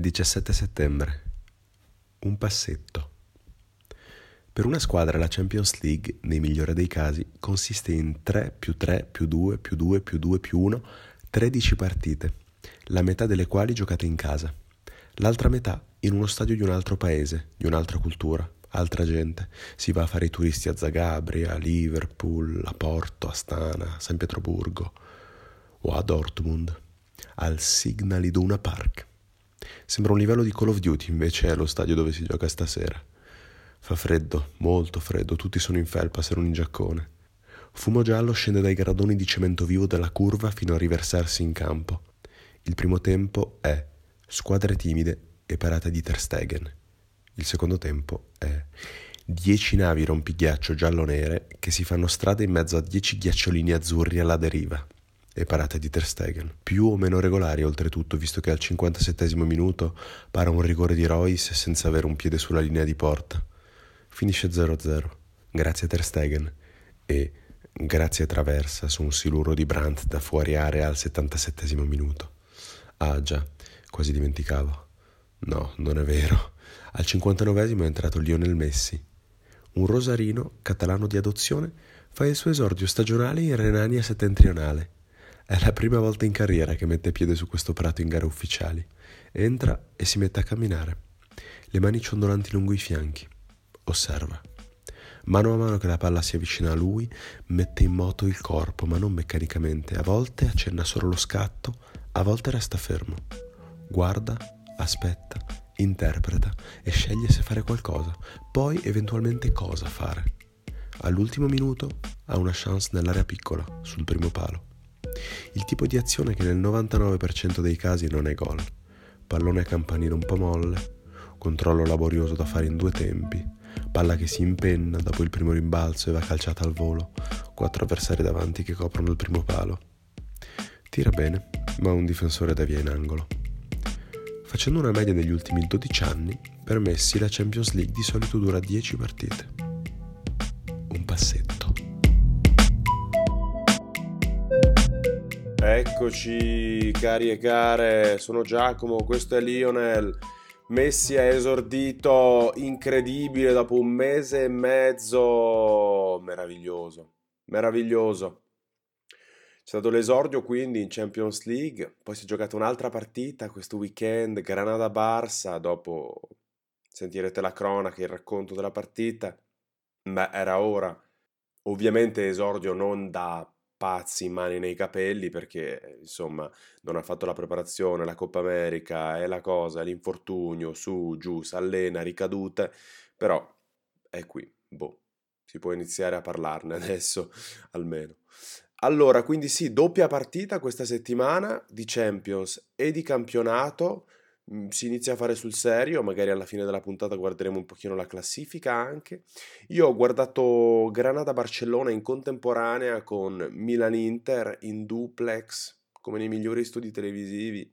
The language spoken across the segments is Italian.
17 settembre. Un passetto. Per una squadra la Champions League, nei migliori dei casi, consiste in 3 più 3 più 2 più 2 più 2 più 1, 13 partite, la metà delle quali giocate in casa. L'altra metà in uno stadio di un altro paese, di un'altra cultura, altra gente. Si va a fare i turisti a Zagabria, a Liverpool, a Porto, a Stana, a San Pietroburgo o a Dortmund, al Signal Iduna Park. Sembra un livello di Call of Duty, invece è lo stadio dove si gioca stasera. Fa freddo, molto freddo, tutti sono in felpa se non in giaccone. Fumo giallo scende dai gradoni di cemento vivo della curva fino a riversarsi in campo. Il primo tempo è squadre timide e parate di Ter Stegen. Il secondo tempo è dieci navi rompighiaccio giallo-nere che si fanno strada in mezzo a dieci ghiacciolini azzurri alla deriva e parate di Ter Stegen, più o meno regolari oltretutto, visto che al 57 minuto para un rigore di Royce senza avere un piede sulla linea di porta. Finisce 0-0, grazie a Ter Stegen e grazie a Traversa su un siluro di Brandt da fuori area al 77 minuto. Ah già, quasi dimenticavo. No, non è vero. Al 59 è entrato Lionel Messi. Un rosarino, catalano di adozione, fa il suo esordio stagionale in Renania settentrionale è la prima volta in carriera che mette piede su questo prato in gare ufficiali. Entra e si mette a camminare, le mani ciondolanti lungo i fianchi. Osserva. Mano a mano che la palla si avvicina a lui, mette in moto il corpo, ma non meccanicamente. A volte accenna solo lo scatto, a volte resta fermo. Guarda, aspetta, interpreta e sceglie se fare qualcosa, poi eventualmente cosa fare. All'ultimo minuto ha una chance nell'area piccola, sul primo palo. Il tipo di azione che nel 99% dei casi non è gol. Pallone a campanile un po' molle, controllo laborioso da fare in due tempi, palla che si impenna dopo il primo rimbalzo e va calciata al volo, quattro avversari davanti che coprono il primo palo. Tira bene, ma un difensore devia in angolo. Facendo una media degli ultimi 12 anni, per Messi la Champions League di solito dura 10 partite. Un passetto. Eccoci cari e care, sono Giacomo, questo è Lionel. Messi ha esordito incredibile dopo un mese e mezzo, meraviglioso, meraviglioso. C'è stato l'esordio quindi in Champions League, poi si è giocata un'altra partita questo weekend, Granada-Barsa, dopo sentirete la cronaca, il racconto della partita, ma era ora. Ovviamente esordio non da pazzi, mani nei capelli perché insomma non ha fatto la preparazione, la Coppa America, è la cosa, l'infortunio, su, giù, s'allena, ricadute, però è qui, boh, si può iniziare a parlarne adesso almeno. Allora, quindi sì, doppia partita questa settimana di Champions e di campionato si inizia a fare sul serio, magari alla fine della puntata guarderemo un pochino la classifica anche. Io ho guardato Granada-Barcellona in contemporanea con Milan-Inter in duplex, come nei migliori studi televisivi.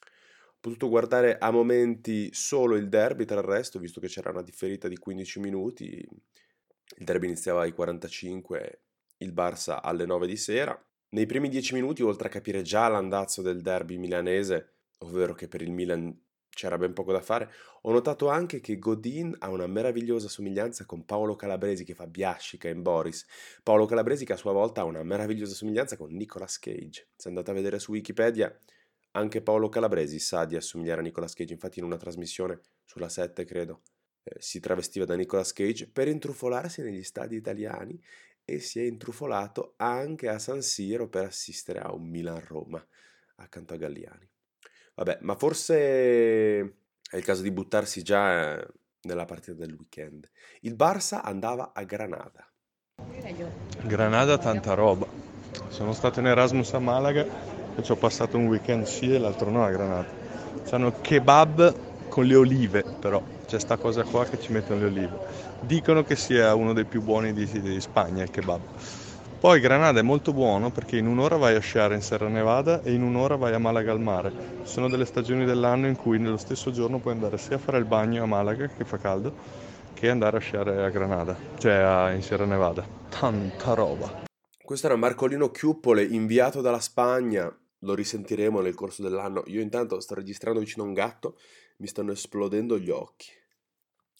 Ho potuto guardare a momenti solo il derby, tra il resto, visto che c'era una differita di 15 minuti. Il derby iniziava ai 45, il Barça alle 9 di sera. Nei primi 10 minuti, oltre a capire già l'andazzo del derby milanese, ovvero che per il Milan c'era ben poco da fare, ho notato anche che Godin ha una meravigliosa somiglianza con Paolo Calabresi che fa Biascica in Boris. Paolo Calabresi che a sua volta ha una meravigliosa somiglianza con Nicolas Cage. Se andate a vedere su Wikipedia, anche Paolo Calabresi sa di assomigliare a Nicolas Cage, infatti in una trasmissione sulla 7 credo eh, si travestiva da Nicolas Cage per intrufolarsi negli stadi italiani e si è intrufolato anche a San Siro per assistere a un Milan-Roma accanto a Galliani. Vabbè, ma forse è il caso di buttarsi già eh, nella partita del weekend. Il Barça andava a Granada. Granada tanta roba. Sono stato in Erasmus a Malaga e ci ho passato un weekend sì e l'altro no a Granada. C'hanno kebab con le olive, però c'è sta cosa qua che ci mettono le olive. Dicono che sia uno dei più buoni di, di Spagna il kebab. Poi Granada è molto buono perché in un'ora vai a sciare in Serra Nevada e in un'ora vai a Malaga al mare. Sono delle stagioni dell'anno in cui nello stesso giorno puoi andare sia a fare il bagno a Malaga che fa caldo che andare a sciare a Granada, cioè a, in Sierra Nevada. Tanta roba. Questo era Marcolino Chiuppole, inviato dalla Spagna. lo risentiremo nel corso dell'anno. Io intanto sto registrando vicino a un gatto, mi stanno esplodendo gli occhi.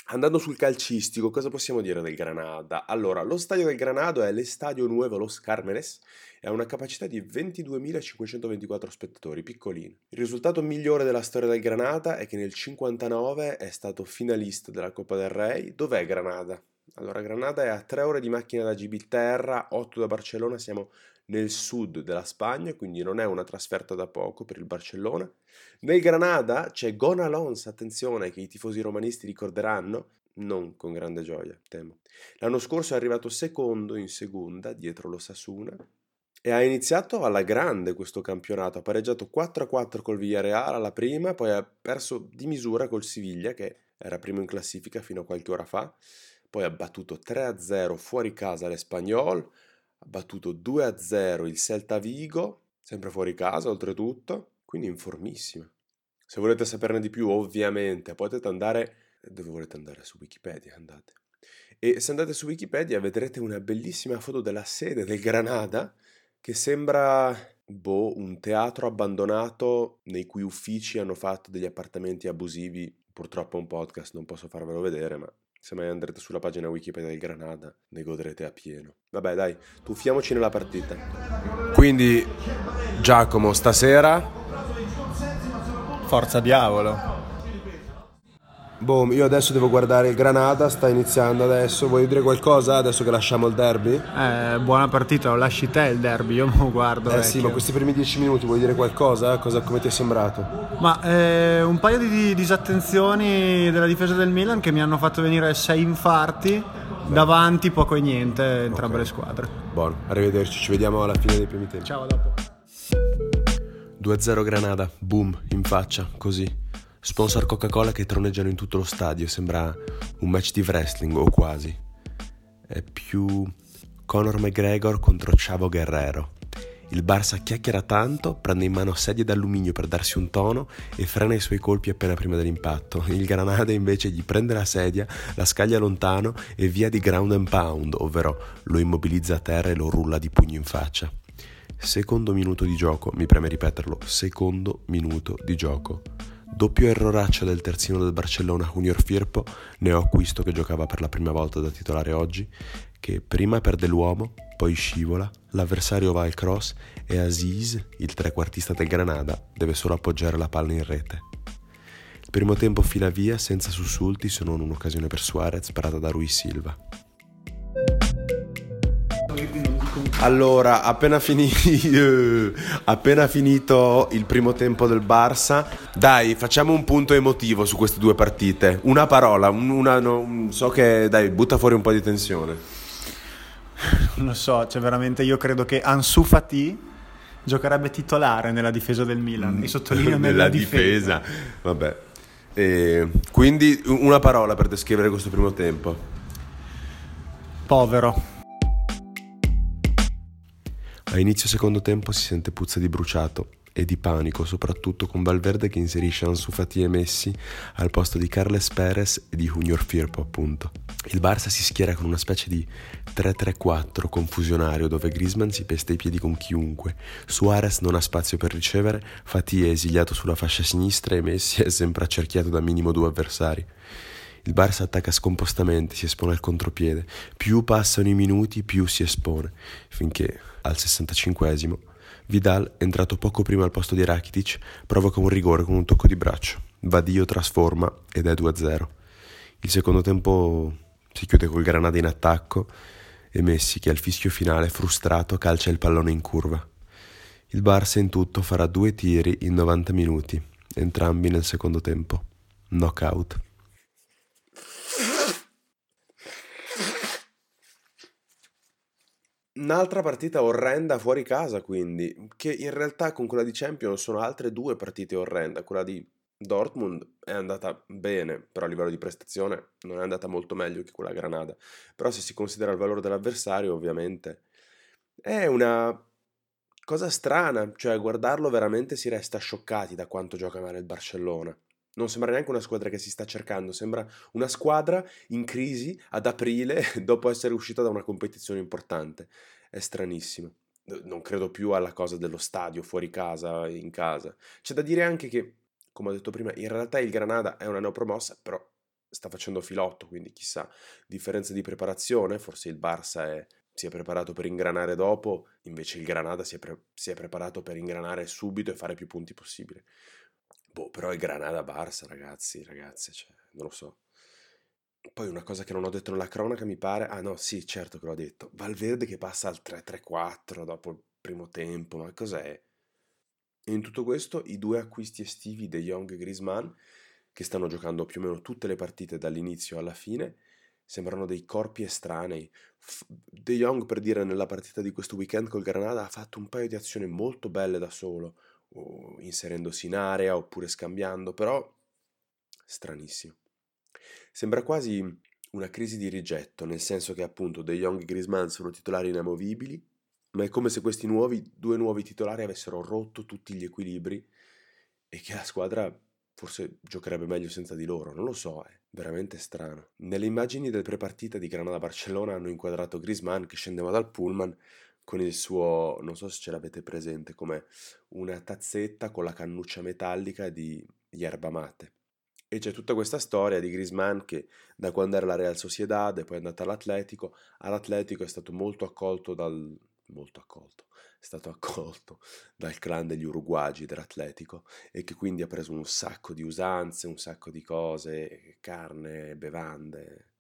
Andando sul calcistico, cosa possiamo dire del Granada? Allora, lo stadio del Granado è l'Estadio Nuevo Los Carmenes e ha una capacità di 22.524 spettatori, piccolino. Il risultato migliore della storia del Granada è che nel 59 è stato finalista della Coppa del Re. Dov'è Granada? Allora, Granada è a 3 ore di macchina da Gibilterra, 8 da Barcellona, siamo nel sud della Spagna, quindi non è una trasferta da poco per il Barcellona. Nel Granada c'è Gonalons, attenzione, che i tifosi romanisti ricorderanno, non con grande gioia, temo. L'anno scorso è arrivato secondo in seconda, dietro lo Sasuna, e ha iniziato alla grande questo campionato, ha pareggiato 4-4 col Villarreal alla prima, poi ha perso di misura col Siviglia, che era primo in classifica fino a qualche ora fa, poi ha battuto 3-0 fuori casa l'Espagnol, ha battuto 2-0 il Celta Vigo, sempre fuori casa oltretutto, quindi in formissima. Se volete saperne di più, ovviamente, potete andare dove volete andare su Wikipedia, andate. E se andate su Wikipedia vedrete una bellissima foto della sede del Granada che sembra boh, un teatro abbandonato nei cui uffici hanno fatto degli appartamenti abusivi. Purtroppo è un podcast, non posso farvelo vedere, ma se mai andrete sulla pagina Wikipedia del Granada, ne godrete a pieno. Vabbè, dai, tuffiamoci nella partita. Quindi, Giacomo, stasera. Forza diavolo. Boh, io adesso devo guardare il Granada, sta iniziando adesso. Vuoi dire qualcosa adesso che lasciamo il derby? Eh, buona partita, lo lasci te il derby, io me lo guardo. Eh vecchio. sì, ma questi primi dieci minuti vuoi dire qualcosa? Cosa, come ti è sembrato? Ma eh, un paio di disattenzioni della difesa del Milan che mi hanno fatto venire sei infarti. Davanti poco e niente, entrambe Ok. le squadre. Buono, arrivederci, ci vediamo alla fine dei primi tempi. Ciao, a dopo. 2-0 Granada, boom, in faccia, così. Sponsor Coca-Cola che troneggiano in tutto lo stadio, sembra un match di wrestling o quasi. È più Conor McGregor contro Chavo Guerrero. Il Barça chiacchiera tanto, prende in mano sedie d'alluminio per darsi un tono e frena i suoi colpi appena prima dell'impatto. Il Granada invece gli prende la sedia, la scaglia lontano e via di ground and pound, ovvero lo immobilizza a terra e lo rulla di pugno in faccia. Secondo minuto di gioco, mi preme ripeterlo, secondo minuto di gioco. Doppio erroraccio del terzino del Barcellona Junior Firpo, neoacquisto che giocava per la prima volta da titolare oggi, che prima perde l'uomo, poi scivola, l'avversario va al cross e Aziz, il trequartista del Granada, deve solo appoggiare la palla in rete. Il primo tempo fila via senza sussulti se non un'occasione per Suarez sparata da Rui Silva. Allora, appena, fini- appena finito il primo tempo del Barça, dai, facciamo un punto emotivo su queste due partite. Una parola, un- una, no, so che, dai, butta fuori un po' di tensione. Non lo so, cioè veramente io credo che Ansu Fati giocherebbe titolare nella difesa del Milan. E sottolineo nella, Nella difesa. difesa. Vabbè. E quindi una parola per descrivere questo primo tempo. Povero. A inizio secondo tempo si sente puzza di bruciato e di panico, soprattutto con Valverde che inserisce Ansu Fati e Messi al posto di Carles Perez e di Junior Firpo, appunto. Il Barça si schiera con una specie di 3-3-4 confusionario dove Griezmann si pesta i piedi con chiunque, Suarez non ha spazio per ricevere, Fati è esiliato sulla fascia sinistra e Messi è sempre accerchiato da minimo due avversari. Il Barça attacca scompostamente, si espone al contropiede. Più passano i minuti, più si espone, finché al 65esimo Vidal, entrato poco prima al posto di Rakitic, provoca un rigore con un tocco di braccio. Vadio trasforma ed è 2-0. Il secondo tempo si chiude col Granada in attacco e Messi, che al fischio finale, frustrato, calcia il pallone in curva. Il Barça in tutto farà due tiri in 90 minuti, entrambi nel secondo tempo. Knockout. Un'altra partita orrenda fuori casa, quindi, che in realtà con quella di Champions sono altre due partite orrende. Quella di Dortmund è andata bene, però a livello di prestazione non è andata molto meglio che quella Granada. Però se si considera il valore dell'avversario, ovviamente è una cosa strana, cioè guardarlo veramente si resta scioccati da quanto gioca male il Barcellona. Non sembra neanche una squadra che si sta cercando, sembra una squadra in crisi ad aprile dopo essere uscita da una competizione importante. È stranissimo. non credo più alla cosa dello stadio fuori casa, in casa. C'è da dire anche che, come ho detto prima, in realtà il Granada è una neopromossa, però sta facendo filotto, quindi chissà, differenza di preparazione, forse il Barça è, si è preparato per ingranare dopo, invece il Granada si è, pre- si è preparato per ingranare subito e fare più punti possibile. Boh, però il Granada-Barça, ragazzi, ragazze, cioè, non lo so. Poi una cosa che non ho detto nella cronaca mi pare, ah no, sì, certo che l'ho detto, Valverde che passa al 3-3-4 dopo il primo tempo, ma cos'è? E in tutto questo i due acquisti estivi De Jong e Griezmann, che stanno giocando più o meno tutte le partite dall'inizio alla fine, sembrano dei corpi estranei. De Jong, per dire, nella partita di questo weekend col Granada ha fatto un paio di azioni molto belle da solo, inserendosi in area oppure scambiando, però stranissimo. Sembra quasi una crisi di rigetto, nel senso che appunto De Jong e Griezmann sono titolari inamovibili, ma è come se questi nuovi, due nuovi titolari avessero rotto tutti gli equilibri e che la squadra forse giocherebbe meglio senza di loro, non lo so, è veramente strano. Nelle immagini del prepartita di Granada-Barcellona hanno inquadrato Griezmann che scendeva dal pullman con il suo, non so se ce l'avete presente, come una tazzetta con la cannuccia metallica di yerba mate. E c'è tutta questa storia di Griezmann che da quando era la Real Sociedad e poi è andata all'Atletico, all'Atletico è stato molto accolto dal... molto accolto, è stato accolto dal clan degli uruguagi dell'Atletico e che quindi ha preso un sacco di usanze, un sacco di cose, carne, bevande,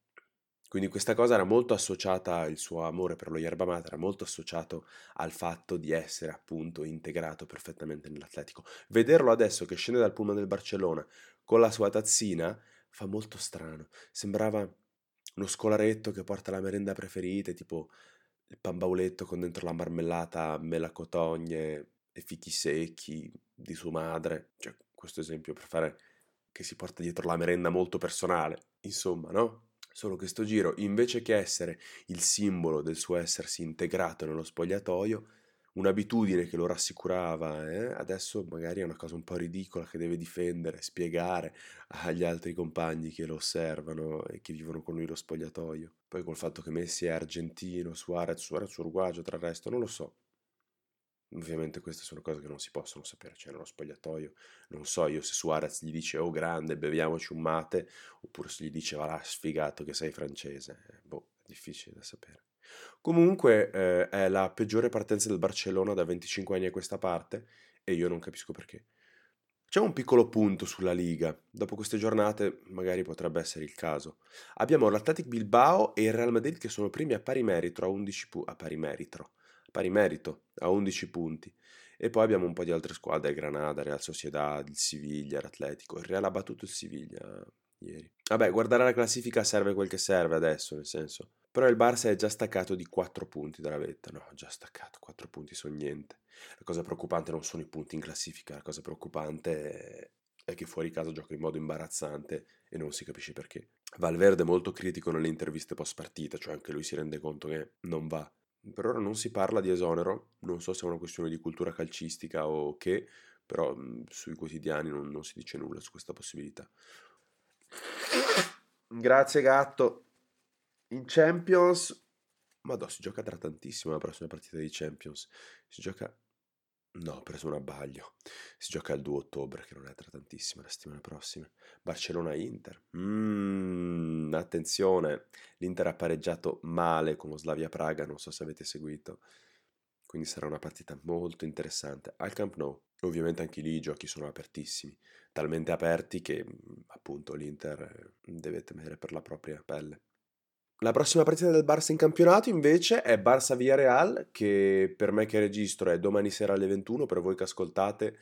quindi questa cosa era molto associata, il suo amore per lo yerba mate era molto associato al fatto di essere appunto integrato perfettamente nell'Atletico. Vederlo adesso che scende dal pullman del Barcellona con la sua tazzina fa molto strano. Sembrava uno scolaretto che porta la merenda preferita, tipo il pan bauletto con dentro la marmellata, melacotogne e fichi secchi di sua madre. Cioè, questo esempio per fare che si porta dietro la merenda molto personale, insomma, no? Solo che sto giro, invece che essere il simbolo del suo essersi integrato nello spogliatoio, un'abitudine che lo rassicurava, eh? adesso magari è una cosa un po' ridicola che deve difendere, spiegare agli altri compagni che lo osservano e che vivono con lui lo spogliatoio. Poi col fatto che Messi è argentino, Suarez, Suarez uruguagio, tra il resto, non lo so. Ovviamente queste sono cose che non si possono sapere, cioè nello spogliatoio non so io se Suarez gli dice oh grande beviamoci un mate oppure se gli dice va là sfigato che sei francese, eh, boh, è difficile da sapere. Comunque eh, è la peggiore partenza del Barcellona da 25 anni a questa parte e io non capisco perché. C'è un piccolo punto sulla Liga, dopo queste giornate magari potrebbe essere il caso. Abbiamo l'Atletic Bilbao e il Real Madrid che sono primi a pari merito a 11 punti, a pari merito, pari merito a 11 punti. E poi abbiamo un po' di altre squadre, Granada, Real Sociedad, il Siviglia, l'Atletico. Il Real ha battuto il Siviglia ieri. Vabbè, guardare la classifica serve quel che serve adesso, nel senso. Però il Barça è già staccato di 4 punti dalla vetta. No, già staccato, 4 punti sono niente. La cosa preoccupante non sono i punti in classifica, la cosa preoccupante è che fuori casa gioca in modo imbarazzante e non si capisce perché. Valverde è molto critico nelle interviste post partita, cioè anche lui si rende conto che non va. Per ora non si parla di esonero, non so se è una questione di cultura calcistica o che, però mh, sui quotidiani non, non si dice nulla su questa possibilità. Grazie gatto. In Champions, ma no, si gioca tra tantissimo la prossima partita di Champions. Si gioca No, ho preso un abbaglio. Si gioca il 2 ottobre, che non è tra tantissimo, la settimana prossima. Barcellona-Inter. Mm, attenzione, l'Inter ha pareggiato male con lo Slavia Praga, non so se avete seguito. Quindi sarà una partita molto interessante. Al Camp Nou, ovviamente anche lì i giochi sono apertissimi, talmente aperti che appunto l'Inter deve temere per la propria pelle. La prossima partita del Barça in campionato invece è Barça-Villarreal che per me che registro è domani sera alle 21, per voi che ascoltate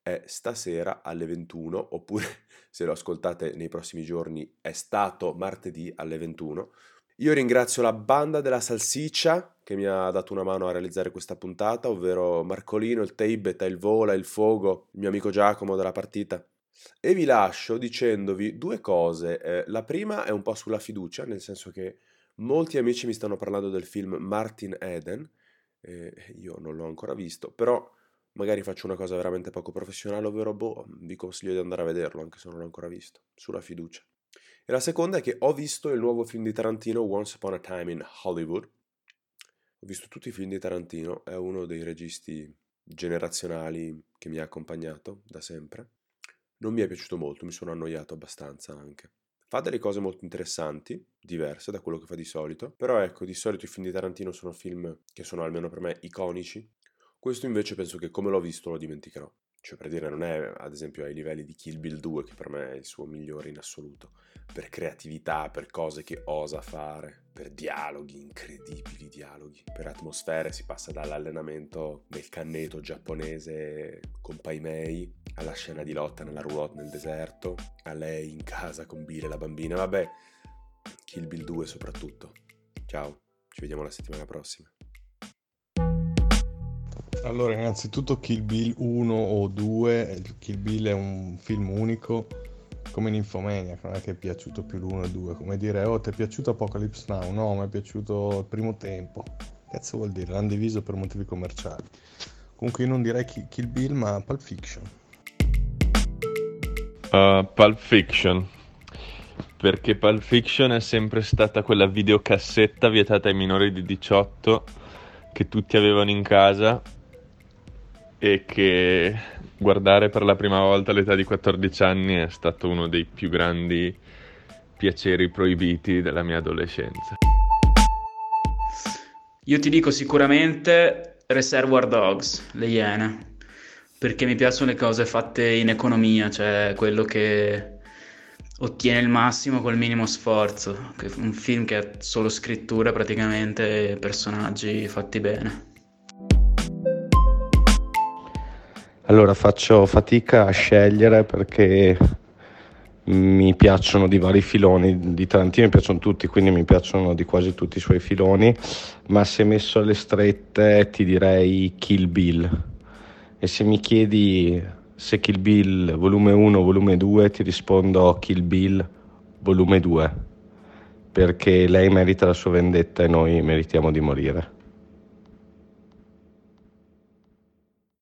è stasera alle 21 oppure se lo ascoltate nei prossimi giorni è stato martedì alle 21. Io ringrazio la banda della salsiccia che mi ha dato una mano a realizzare questa puntata, ovvero Marcolino, il Teibeta, il Vola, il Fogo, il mio amico Giacomo della partita. E vi lascio dicendovi due cose. Eh, la prima è un po' sulla fiducia, nel senso che molti amici mi stanno parlando del film Martin Eden, eh, io non l'ho ancora visto, però magari faccio una cosa veramente poco professionale, ovvero boh, vi consiglio di andare a vederlo, anche se non l'ho ancora visto, sulla fiducia. E la seconda è che ho visto il nuovo film di Tarantino, Once Upon a Time in Hollywood, Ho visto tutti i film di Tarantino, è uno dei registi generazionali che mi ha accompagnato da sempre. Non mi è piaciuto molto, mi sono annoiato abbastanza anche. Fa delle cose molto interessanti, diverse da quello che fa di solito, però ecco, di solito i film di Tarantino sono film che sono almeno per me iconici. Questo invece penso che come l'ho visto lo dimenticherò. Cioè, per dire, non è ad esempio ai livelli di Kill Bill 2, che per me è il suo migliore in assoluto, per creatività, per cose che osa fare, per dialoghi, incredibili dialoghi, per atmosfere, si passa dall'allenamento del canneto giapponese con Pai Mei, alla scena di lotta nella roulotte nel deserto, a lei in casa con Bill e la bambina, vabbè, Kill Bill 2 soprattutto. Ciao, ci vediamo la settimana prossima. Allora, innanzitutto Kill Bill 1 o 2, Kill Bill è un film unico, come Nymphomaniac, non è che è piaciuto più l'1 e il 2, come dire, oh, ti è piaciuto Apocalypse Now? No, mi è piaciuto il primo tempo. Cazzo vuol dire? L'hanno diviso per motivi commerciali. Comunque io non direi Kill Bill, ma Pulp Fiction. Uh, Pulp Fiction. Perché Pulp Fiction è sempre stata quella videocassetta vietata ai minori di 18 che tutti avevano in casa e che guardare per la prima volta all'età di 14 anni è stato uno dei più grandi piaceri proibiti della mia adolescenza. Io ti dico sicuramente Reservoir Dogs, le Iene, perché mi piacciono le cose fatte in economia, cioè quello che ottiene il massimo col minimo sforzo, un film che ha solo scrittura praticamente e personaggi fatti bene. Allora faccio fatica a scegliere perché mi piacciono di vari filoni, di Tarantino mi piacciono tutti, quindi mi piacciono di quasi tutti i suoi filoni, ma se messo alle strette ti direi Kill Bill. E se mi chiedi se Kill Bill volume 1 volume 2 ti rispondo Kill Bill volume 2, perché lei merita la sua vendetta e noi meritiamo di morire.